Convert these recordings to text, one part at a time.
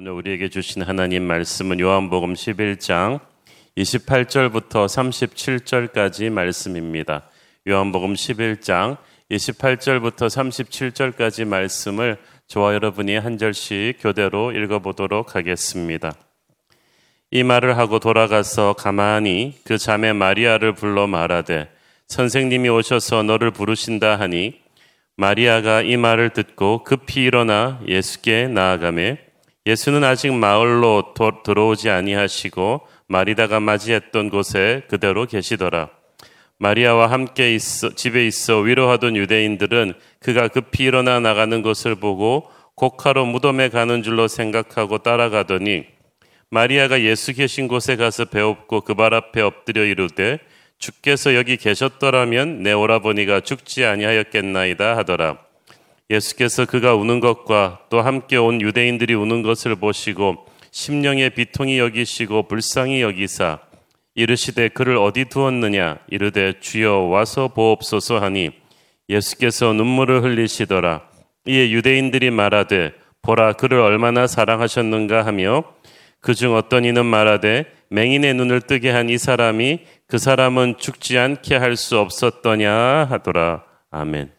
오늘 우리에게 주신 하나님 말씀은 요한복음 11장 28절부터 37절까지 말씀입니다. 요한복음 11장 28절부터 37절까지 말씀을 저와 여러분이 한 절씩 교대로 읽어보도록 하겠습니다. 이 말을 하고 돌아가서 가만히 그 자매 마리아를 불러 말하되 선생님이 오셔서 너를 부르신다 하니 마리아가 이 말을 듣고 급히 일어나 예수께 나아가매 예수는 아직 마을로 도, 들어오지 아니하시고 마리다가 맞이했던 곳에 그대로 계시더라. 마리아와 함께 있어, 집에 있어 위로하던 유대인들은 그가 급히 일어나 나가는 것을 보고 곡하러 무덤에 가는 줄로 생각하고 따라가더니 마리아가 예수 계신 곳에 가서 배웁고 그 발 앞에 엎드려 이르되 주께서 여기 계셨더라면 내 오라버니가 죽지 아니하였겠나이다 하더라. 예수께서 그가 우는 것과 또 함께 온 유대인들이 우는 것을 보시고 심령의 비통이 여기시고 불쌍히 여기사 이르시되 그를 어디 두었느냐? 이르되 주여 와서 보옵소서 하니 예수께서 눈물을 흘리시더라. 이에 유대인들이 말하되 보라 그를 얼마나 사랑하셨는가 하며 그중 어떤 이는 말하되 맹인의 눈을 뜨게 한 이 사람이 그 사람은 죽지 않게 할 수 없었더냐 하더라. 아멘.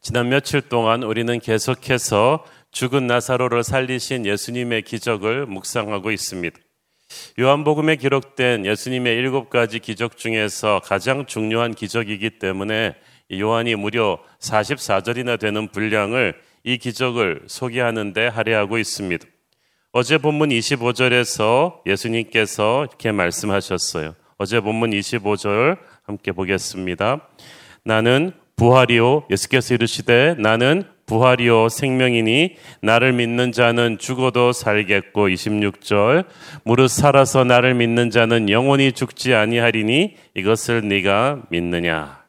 지난 며칠 동안 우리는 계속해서 죽은 나사로를 살리신 예수님의 기적을 묵상하고 있습니다. 요한복음에 기록된 예수님의 일곱 가지 기적 중에서 가장 중요한 기적이기 때문에 요한이 무려 44절이나 되는 분량을 이 기적을 소개하는데 할애하고 있습니다. 어제 본문 25절에서 예수님께서 이렇게 말씀하셨어요. 어제 본문 25절 함께 보겠습니다. 나는 부활이요 예수께서 이르시되 나는 부활이요 생명이니 나를 믿는 자는 죽어도 살겠고 26절 무릇 살아서 나를 믿는 자는 영원히 죽지 아니하리니 이것을 네가 믿느냐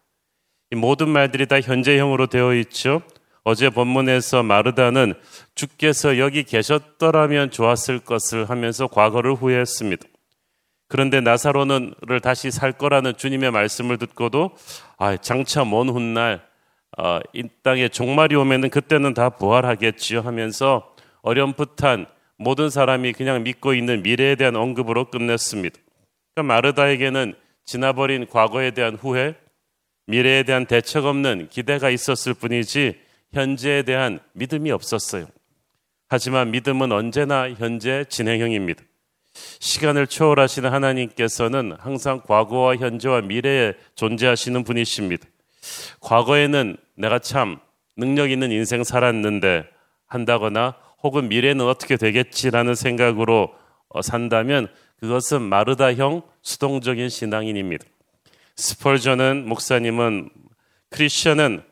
이 모든 말들이 다 현재형으로 되어 있죠. 어제 본문에서 마르다는 주께서 여기 계셨더라면 좋았을 것을 하면서 과거를 후회했습니다. 그런데 나사로는를 다시 살 거라는 주님의 말씀을 듣고도 아, 장차 먼 훗날 어, 이 땅에 종말이 오면은 그때는 다 부활하겠지요 하면서 어렴풋한 모든 사람이 그냥 믿고 있는 미래에 대한 언급으로 끝냈습니다. 그러니까 마르다에게는 지나버린 과거에 대한 후회, 미래에 대한 대책 없는 기대가 있었을 뿐이지 현재에 대한 믿음이 없었어요. 하지만 믿음은 언제나 현재 진행형입니다. 시간을 초월하시는 하나님께서는 항상 과거와 현재와 미래에 존재하시는 분이십니다. 과거에는 내가 참 능력 있는 인생 살았는데 한다거나 혹은 미래는 어떻게 되겠지라는 생각으로 어, 산다면 그것은 마르다형 수동적인 신앙인입니다. 스펄전은 목사님은 크리스천은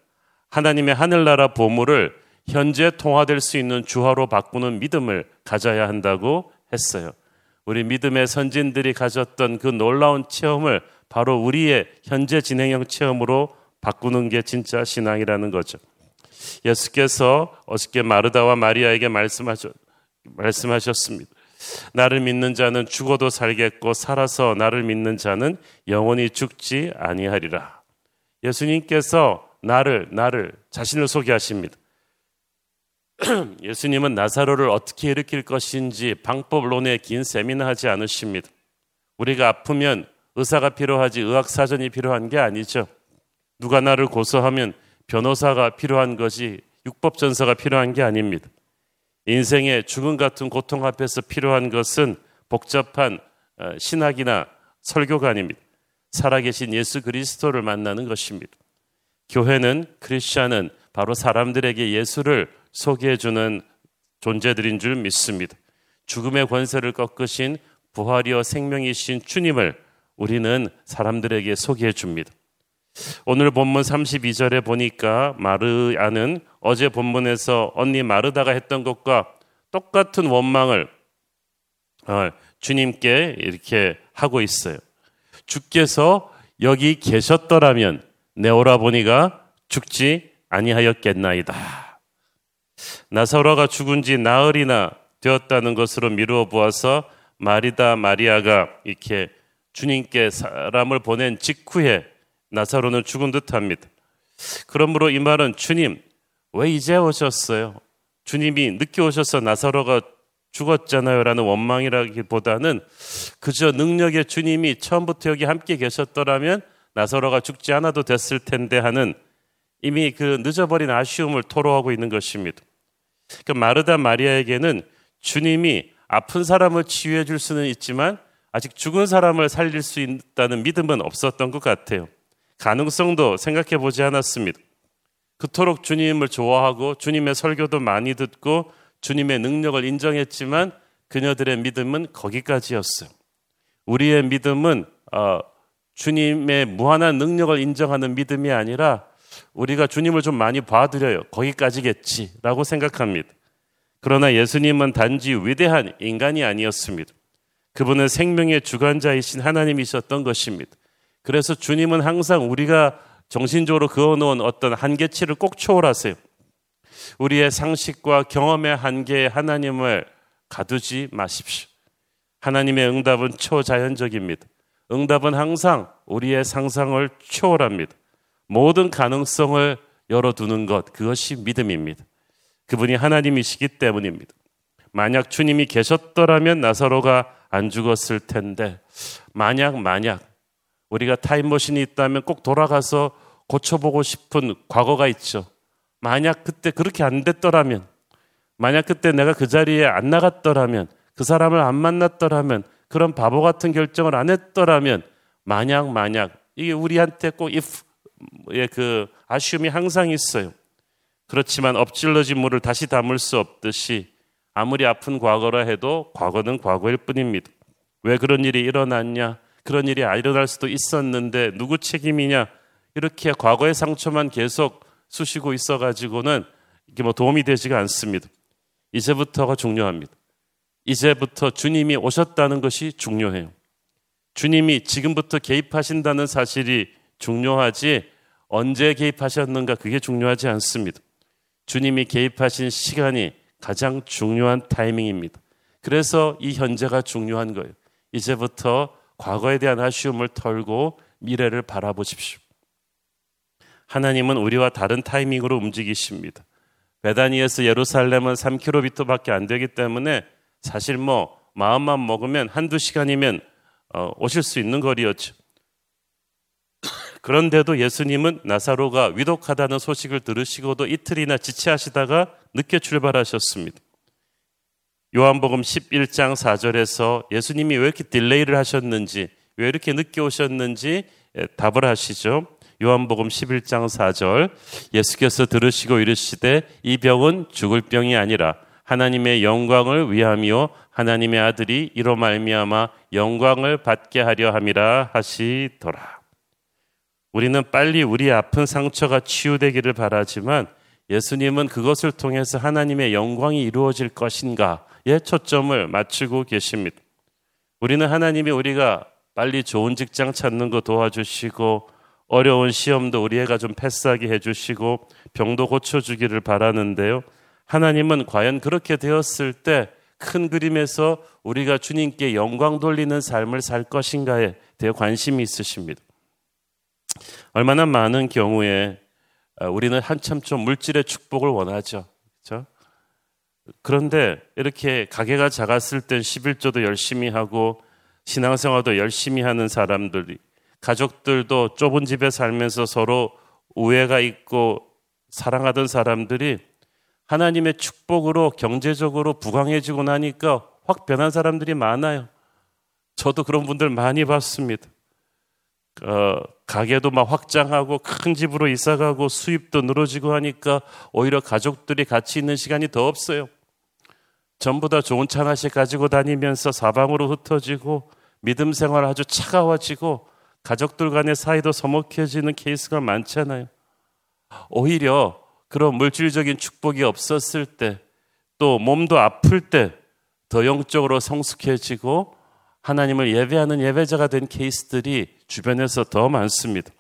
하나님의 하늘나라 보물을 현재 통화될 수 있는 주화로 바꾸는 믿음을 가져야 한다고 했어요. 우리 믿음의 선진들이 가졌던 그 놀라운 체험을 바로 우리의 현재 진행형 체험으로 바꾸는 게 진짜 신앙이라는 거죠. 예수께서 어저께 마르다와 마리아에게 말씀하셨, 말씀하셨습니다. 나를 믿는 자는 죽어도 살겠고 살아서 나를 믿는 자는 영원히 죽지 아니하리라. 예수님께서 나를 나를 자신을 소개하십니다. 예수님은 나사로를 어떻게 일으킬 것인지 방법론에 긴 세미나 하지 않으십니다. 우리가 아프면 의사가 필요하지 의학사전이 필요한 게 아니죠. 누가 나를 고소하면 변호사가 필요한 것이 육법전서가 필요한 게 아닙니다. 인생의 죽음 같은 고통 앞에서 필요한 것은 복잡한 어, 신학이나 설교가 아닙니다. 살아계신 예수 그리스도를 만나는 것입니다. 교회는 크리스천은 바로 사람들에게 예수를 소개해 주는 존재들인 줄 믿습니다. 죽음의 권세를 꺾으신 부활이여 생명이신 주님을 우리는 사람들에게 소개해 줍니다. 오늘 본문 32절에 보니까 마르아는 어제 본문에서 언니 마르다가 했던 것과 똑같은 원망을 어, 주님께 이렇게 하고 있어요. 주께서 여기 계셨더라면 내 오라보니가 죽지 아니하였겠나이다. 나사로가 죽은 지 나흘이나 되었다는 것으로 미루어 보아서 마리다 마리아가 이렇게 주님께 사람을 보낸 직후에 나사로는 죽은 듯 합니다. 그러므로 이 말은 주님, 왜 이제 오셨어요? 주님이 늦게 오셔서 나사로가 죽었잖아요. 라는 원망이라기보다는 그저 능력의 주님이 처음부터 여기 함께 계셨더라면 나사로가 죽지 않아도 됐을 텐데 하는 이미 그 늦어버린 아쉬움을 토로하고 있는 것입니다. 그 마르다 마리아에게는 주님이 아픈 사람을 치유해 줄 수는 있지만 아직 죽은 사람을 살릴 수 있다는 믿음은 없었던 것 같아요. 가능성도 생각해 보지 않았습니다. 그토록 주님을 좋아하고 주님의 설교도 많이 듣고 주님의 능력을 인정했지만 그녀들의 믿음은 거기까지였어요. 우리의 믿음은 어, 주님의 무한한 능력을 인정하는 믿음이 아니라 우리가 주님을 좀 많이 봐드려요. 거기까지겠지라고 생각합니다. 그러나 예수님은 단지 위대한 인간이 아니었습니다. 그분은 생명의 주관자이신 하나님이셨던 것입니다. 그래서 주님은 항상 우리가 정신적으로 그어놓은 어떤 한계치를 꼭 초월하세요. 우리의 상식과 경험의 한계에 하나님을 가두지 마십시오. 하나님의 응답은 초자연적입니다. 응답은 항상 우리의 상상을 초월합니다. 모든 가능성을 열어두는 것, 그것이 믿음입니다. 그분이 하나님이시기 때문입니다. 만약 주님이 계셨더라면 나사로가 안 죽었을 텐데, 만약, 만약, 우리가 타임머신이 있다면 꼭 돌아가서 고쳐보고 싶은 과거가 있죠. 만약 그때 그렇게 안 됐더라면, 만약 그때 내가 그 자리에 안 나갔더라면, 그 사람을 안 만났더라면, 그런 바보 같은 결정을 안 했더라면, 만약, 만약, 이게 우리한테 꼭 if의 그 아쉬움이 항상 있어요. 그렇지만 엎질러진 물을 다시 담을 수 없듯이 아무리 아픈 과거라 해도 과거는 과거일 뿐입니다. 왜 그런 일이 일어났냐? 그런 일이 일어날 수도 있었는데 누구 책임이냐? 이렇게 과거의 상처만 계속 쑤시고 있어가지고는 이게 뭐 도움이 되지가 않습니다. 이제부터가 중요합니다. 이제부터 주님이 오셨다는 것이 중요해요. 주님이 지금부터 개입하신다는 사실이 중요하지 언제 개입하셨는가 그게 중요하지 않습니다. 주님이 개입하신 시간이 가장 중요한 타이밍입니다. 그래서 이 현재가 중요한 거예요. 이제부터 과거에 대한 아쉬움을 털고 미래를 바라보십시오. 하나님은 우리와 다른 타이밍으로 움직이십니다. 베다니에서 예루살렘은 3km밖에 안 되기 때문에 사실 뭐 마음만 먹으면 한두 시간이면 어, 오실 수 있는 거리였죠. 그런데도 예수님은 나사로가 위독하다는 소식을 들으시고도 이틀이나 지체하시다가 늦게 출발하셨습니다. 요한복음 11장 4절에서 예수님이 왜 이렇게 딜레이를 하셨는지, 왜 이렇게 늦게 오셨는지 예, 답을 하시죠. 요한복음 11장 4절 예수께서 들으시고 이르시되 이 병은 죽을 병이 아니라 하나님의 영광을 위함이요 하나님의 아들이 이로 말미암아 영광을 받게 하려 함이라 하시더라. 우리는 빨리 우리 아픈 상처가 치유되기를 바라지만 예수님은 그것을 통해서 하나님의 영광이 이루어질 것인가에 초점을 맞추고 계십니다. 우리는 하나님이 우리가 빨리 좋은 직장 찾는 거 도와주시고 어려운 시험도 우리 애가 좀 패스하게 해주시고 병도 고쳐주기를 바라는데요. 하나님은 과연 그렇게 되었을 때 큰 그림에서 우리가 주님께 영광 돌리는 삶을 살 것인가에 대해 관심이 있으십니다. 얼마나 많은 경우에 어, 우리는 한참 좀 물질의 축복을 원하죠. 그렇죠? 그런데 이렇게 가게가 작았을 땐 11조도 열심히 하고 신앙생활도 열심히 하는 사람들이 가족들도 좁은 집에 살면서 서로 우애가 있고 사랑하던 사람들이 하나님의 축복으로 경제적으로 부강해지고 나니까 확 변한 사람들이 많아요. 저도 그런 분들 많이 봤습니다. 어, 가게도 막 확장하고 큰 집으로 이사가고 수입도 늘어지고 하니까 오히려 가족들이 같이 있는 시간이 더 없어요. 전부 다 좋은 차 하나씩 가지고 다니면서 사방으로 흩어지고 믿음 생활 아주 차가워지고 가족들 간의 사이도 서먹해지는 케이스가 많잖아요. 오히려 그런 물질적인 축복이 없었을 때 또 몸도 아플 때 더 영적으로 성숙해지고 하나님을 예배하는 예배자가 된 케이스들이 주변에서 더 많습니다.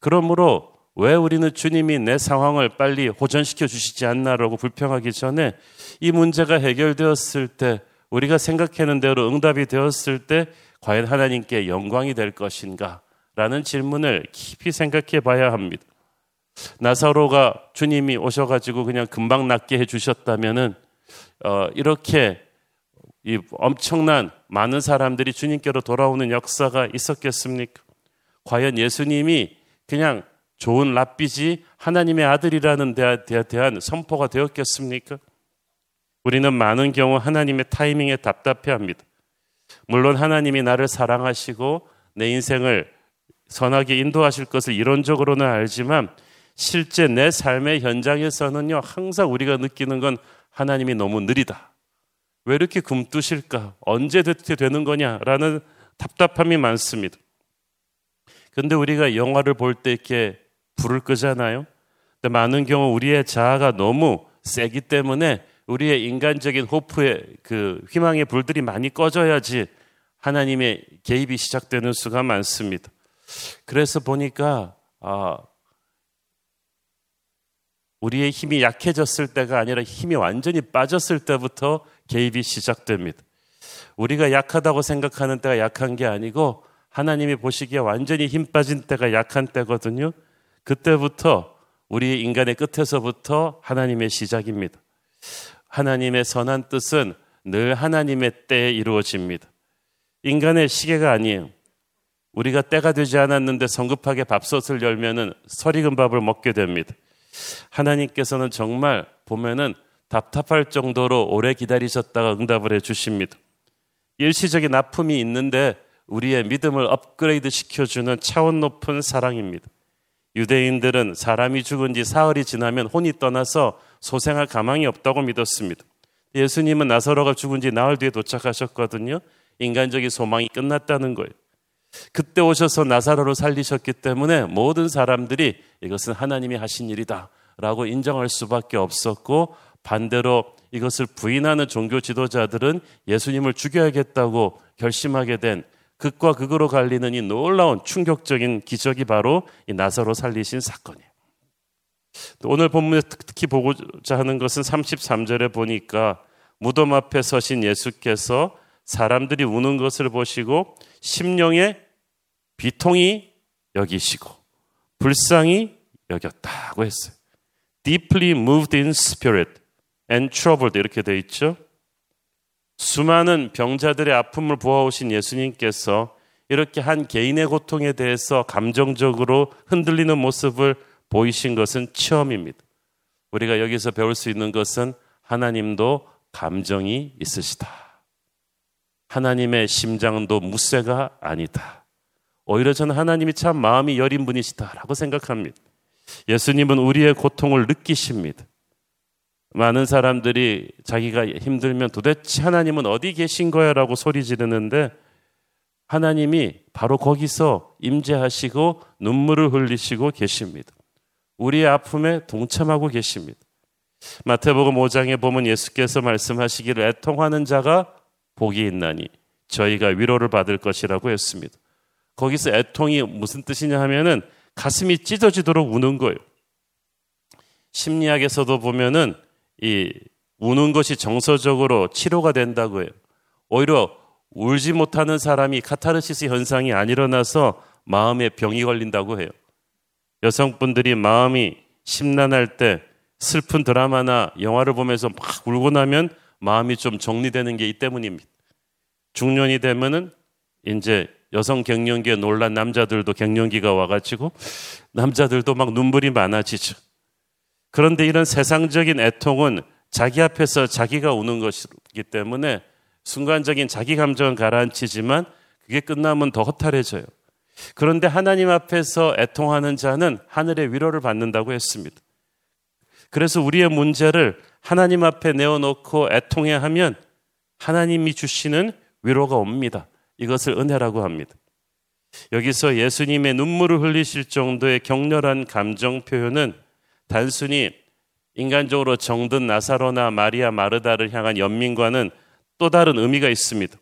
그러므로 왜 우리는 주님이 내 상황을 빨리 호전시켜 주시지 않나라고 불평하기 전에 이 문제가 해결되었을 때 우리가 생각하는 대로 응답이 되었을 때 과연 하나님께 영광이 될 것인가? 라는 질문을 깊이 생각해 봐야 합니다. 나사로가 주님이 오셔가지고 그냥 금방 낫게 해주셨다면은 어, 이렇게 이 엄청난 많은 사람들이 주님께로 돌아오는 역사가 있었겠습니까? 과연 예수님이 그냥 좋은 랍비지 하나님의 아들이라는 데 대한 선포가 되었겠습니까? 우리는 많은 경우 하나님의 타이밍에 답답해 합니다. 물론 하나님이 나를 사랑하시고 내 인생을 선하게 인도하실 것을 이론적으로는 알지만 실제 내 삶의 현장에서는요, 항상 우리가 느끼는 건 하나님이 너무 느리다. 왜 이렇게 굼뜨실까? 언제 그렇게 되는 거냐라는 답답함이 많습니다. 근데 우리가 영화를 볼 때 이렇게 불을 끄잖아요. 근데 많은 경우 우리의 자아가 너무 세기 때문에 우리의 인간적인 호프의 그 희망의 불들이 많이 꺼져야지 하나님의 개입이 시작되는 수가 많습니다. 그래서 보니까 아, 우리의 힘이 약해졌을 때가 아니라 힘이 완전히 빠졌을 때부터 개입이 시작됩니다. 우리가 약하다고 생각하는 때가 약한 게 아니고 하나님이 보시기에 완전히 힘 빠진 때가 약한 때거든요. 그때부터 우리 인간의 끝에서부터 하나님의 시작입니다. 하나님의 선한 뜻은 늘 하나님의 때에 이루어집니다. 인간의 시계가 아니에요. 우리가 때가 되지 않았는데 성급하게 밥솥을 열면은 설익은 밥을 먹게 됩니다. 하나님께서는 정말 보면은 답답할 정도로 오래 기다리셨다가 응답을 해 주십니다. 일시적인 아픔이 있는데 우리의 믿음을 업그레이드 시켜주는 차원 높은 사랑입니다. 유대인들은 사람이 죽은 지 사흘이 지나면 혼이 떠나서 소생할 가망이 없다고 믿었습니다. 예수님은 나사로가 죽은 지 나흘 뒤에 도착하셨거든요. 인간적인 소망이 끝났다는 거예요. 그때 오셔서 나사로를 살리셨기 때문에 모든 사람들이 이것은 하나님이 하신 일이다 라고 인정할 수밖에 없었고 반대로 이것을 부인하는 종교 지도자들은 예수님을 죽여야겠다고 결심하게 된 극과 극으로 갈리는 이 놀라운 충격적인 기적이 바로 이 나사로 살리신 사건이에요. 오늘 본문에 특히 보고자 하는 것은 33절에 보니까 무덤 앞에 서신 예수께서 사람들이 우는 것을 보시고 심령에 비통이 여기시고 불쌍히 여겼다고 했어요. deeply moved in spirit and troubled 이렇게 돼 있죠. 수많은 병자들의 아픔을 보아오신 예수님께서 이렇게 한 개인의 고통에 대해서 감정적으로 흔들리는 모습을 보이신 것은 처음입니다. 우리가 여기서 배울 수 있는 것은 하나님도 감정이 있으시다. 하나님의 심장도 무쇠가 아니다. 오히려 저는 하나님이 참 마음이 여린 분이시다라고 생각합니다. 예수님은 우리의 고통을 느끼십니다. 많은 사람들이 자기가 힘들면 도대체 하나님은 어디 계신 거야? 라고 소리 지르는데 하나님이 바로 거기서 임재하시고 눈물을 흘리시고 계십니다. 우리의 아픔에 동참하고 계십니다. 마태복음 5장에 보면 예수께서 말씀하시기를 애통하는 자가 복이 있나니 저희가 위로를 받을 것이라고 했습니다. 거기서 애통이 무슨 뜻이냐 하면은 가슴이 찢어지도록 우는 거예요. 심리학에서도 보면은 이 우는 것이 정서적으로 치료가 된다고 해요. 오히려 울지 못하는 사람이 카타르시스 현상이 안 일어나서 마음에 병이 걸린다고 해요. 여성분들이 마음이 심란할 때 슬픈 드라마나 영화를 보면서 막 울고 나면 마음이 좀 정리되는 게 이 때문입니다. 중년이 되면은 이제 여성 갱년기에 놀란 남자들도 갱년기가 와가지고 남자들도 막 눈물이 많아지죠. 그런데 이런 세상적인 애통은 자기 앞에서 자기가 우는 것이기 때문에 순간적인 자기 감정은 가라앉히지만 그게 끝나면 더 허탈해져요. 그런데 하나님 앞에서 애통하는 자는 하늘의 위로를 받는다고 했습니다. 그래서 우리의 문제를 하나님 앞에 내어놓고 애통해 하면 하나님이 주시는 위로가 옵니다. 이것을 은혜라고 합니다. 여기서 예수님의 눈물을 흘리실 정도의 격렬한 감정 표현은 단순히 인간적으로 정든 나사로나 마리아 마르다를 향한 연민과는 또 다른 의미가 있습니다.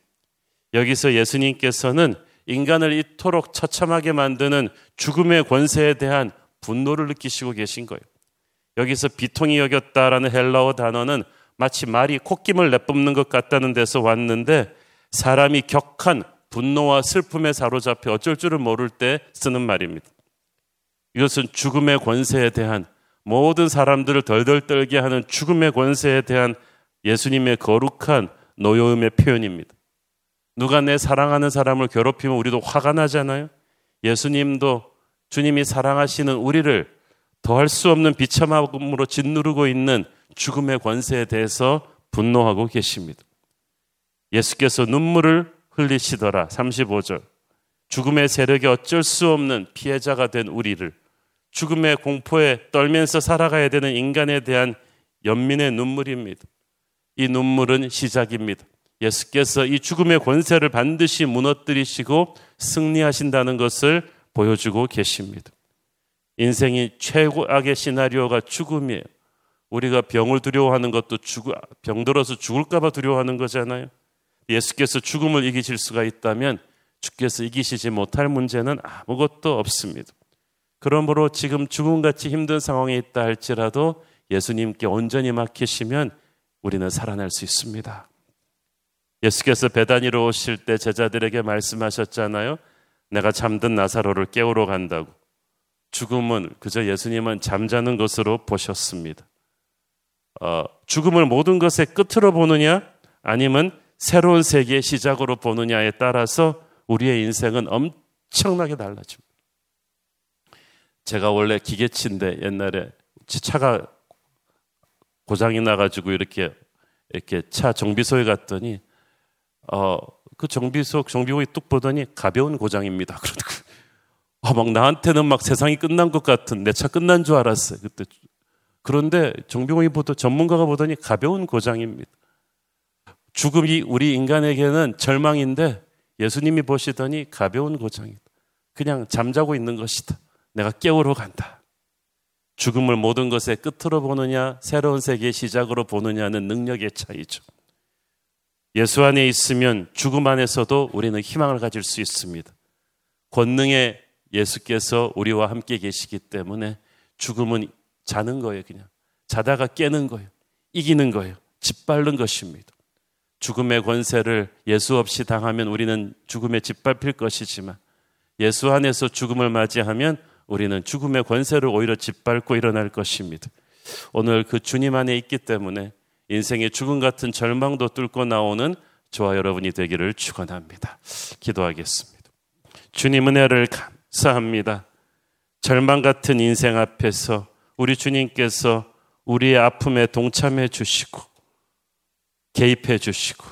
여기서 예수님께서는 인간을 이토록 처참하게 만드는 죽음의 권세에 대한 분노를 느끼시고 계신 거예요. 여기서 비통이 여겼다라는 헬라어 단어는 마치 말이 콧김을 내뿜는 것 같다는 데서 왔는데 사람이 격한 분노와 슬픔에 사로잡혀 어쩔 줄을 모를 때 쓰는 말입니다. 이것은 죽음의 권세에 대한 모든 사람들을 덜덜 떨게 하는 죽음의 권세에 대한 예수님의 거룩한 노여움의 표현입니다. 누가 내 사랑하는 사람을 괴롭히면 우리도 화가 나잖아요. 예수님도 주님이 사랑하시는 우리를 더할 수 없는 비참함으로 짓누르고 있는 죽음의 권세에 대해서 분노하고 계십니다. 예수께서 눈물을 흘리시더라. 35절. 죽음의 세력이 어쩔 수 없는 피해자가 된 우리를 죽음의 공포에 떨면서 살아가야 되는 인간에 대한 연민의 눈물입니다. 이 눈물은 시작입니다. 예수께서 이 죽음의 권세를 반드시 무너뜨리시고 승리하신다는 것을 보여주고 계십니다. 인생이 최고악의 시나리오가 죽음이에요. 우리가 병을 두려워하는 것도 죽, 병들어서 죽을까봐 두려워하는 거잖아요. 예수께서 죽음을 이기실 수가 있다면 주께서 이기시지 못할 문제는 아무것도 없습니다. 그러므로 지금 죽음같이 힘든 상황에 있다 할지라도 예수님께 온전히 맡기시면 우리는 살아날 수 있습니다. 예수께서 배단위로 오실 때 제자들에게 말씀하셨잖아요. 내가 잠든 나사로를 깨우러 간다고. 죽음은 그저 예수님은 잠자는 것으로 보셨습니다. 어, 죽음을 모든 것의 끝으로 보느냐 아니면 새로운 세계의 시작으로 보느냐에 따라서 우리의 인생은 엄청나게 달라집니다. 제가 원래 기계치인데 옛날에 차가 고장이 나가지고 이렇게 이렇게 차 정비소에 갔더니 어 그 정비소 정비원이 뚝 보더니 가벼운 고장입니다. 그러더라고. 아, 막 나한테는 막 세상이 끝난 것 같은 내 차 끝난 줄 알았어요. 그때 그런데 정비원이 보더 전문가가 보더니 가벼운 고장입니다. 죽음이 우리 인간에게는 절망인데 예수님이 보시더니 가벼운 고장이다. 그냥 잠자고 있는 것이다. 내가 깨우러 간다. 죽음을 모든 것의 끝으로 보느냐, 새로운 세계의 시작으로 보느냐는 능력의 차이죠. 예수 안에 있으면 죽음 안에서도 우리는 희망을 가질 수 있습니다. 권능의 예수께서 우리와 함께 계시기 때문에 죽음은 자는 거예요, 그냥. 자다가 깨는 거예요. 이기는 거예요. 짓밟는 것입니다. 죽음의 권세를 예수 없이 당하면 우리는 죽음에 짓밟힐 것이지만 예수 안에서 죽음을 맞이하면 우리는 죽음의 권세를 오히려 짓밟고 일어날 것입니다. 오늘 그 주님 안에 있기 때문에 인생의 죽음 같은 절망도 뚫고 나오는 저와 여러분이 되기를 축원합니다. 기도하겠습니다. 주님 은혜를 감사합니다. 절망 같은 인생 앞에서 우리 주님께서 우리의 아픔에 동참해 주시고 개입해 주시고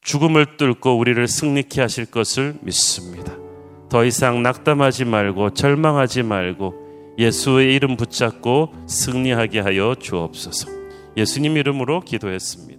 죽음을 뚫고 우리를 승리케 하실 것을 믿습니다. 더 이상 낙담하지 말고 절망하지 말고 예수의 이름 붙잡고 승리하게 하여 주옵소서. 예수님 이름으로 기도했습니다.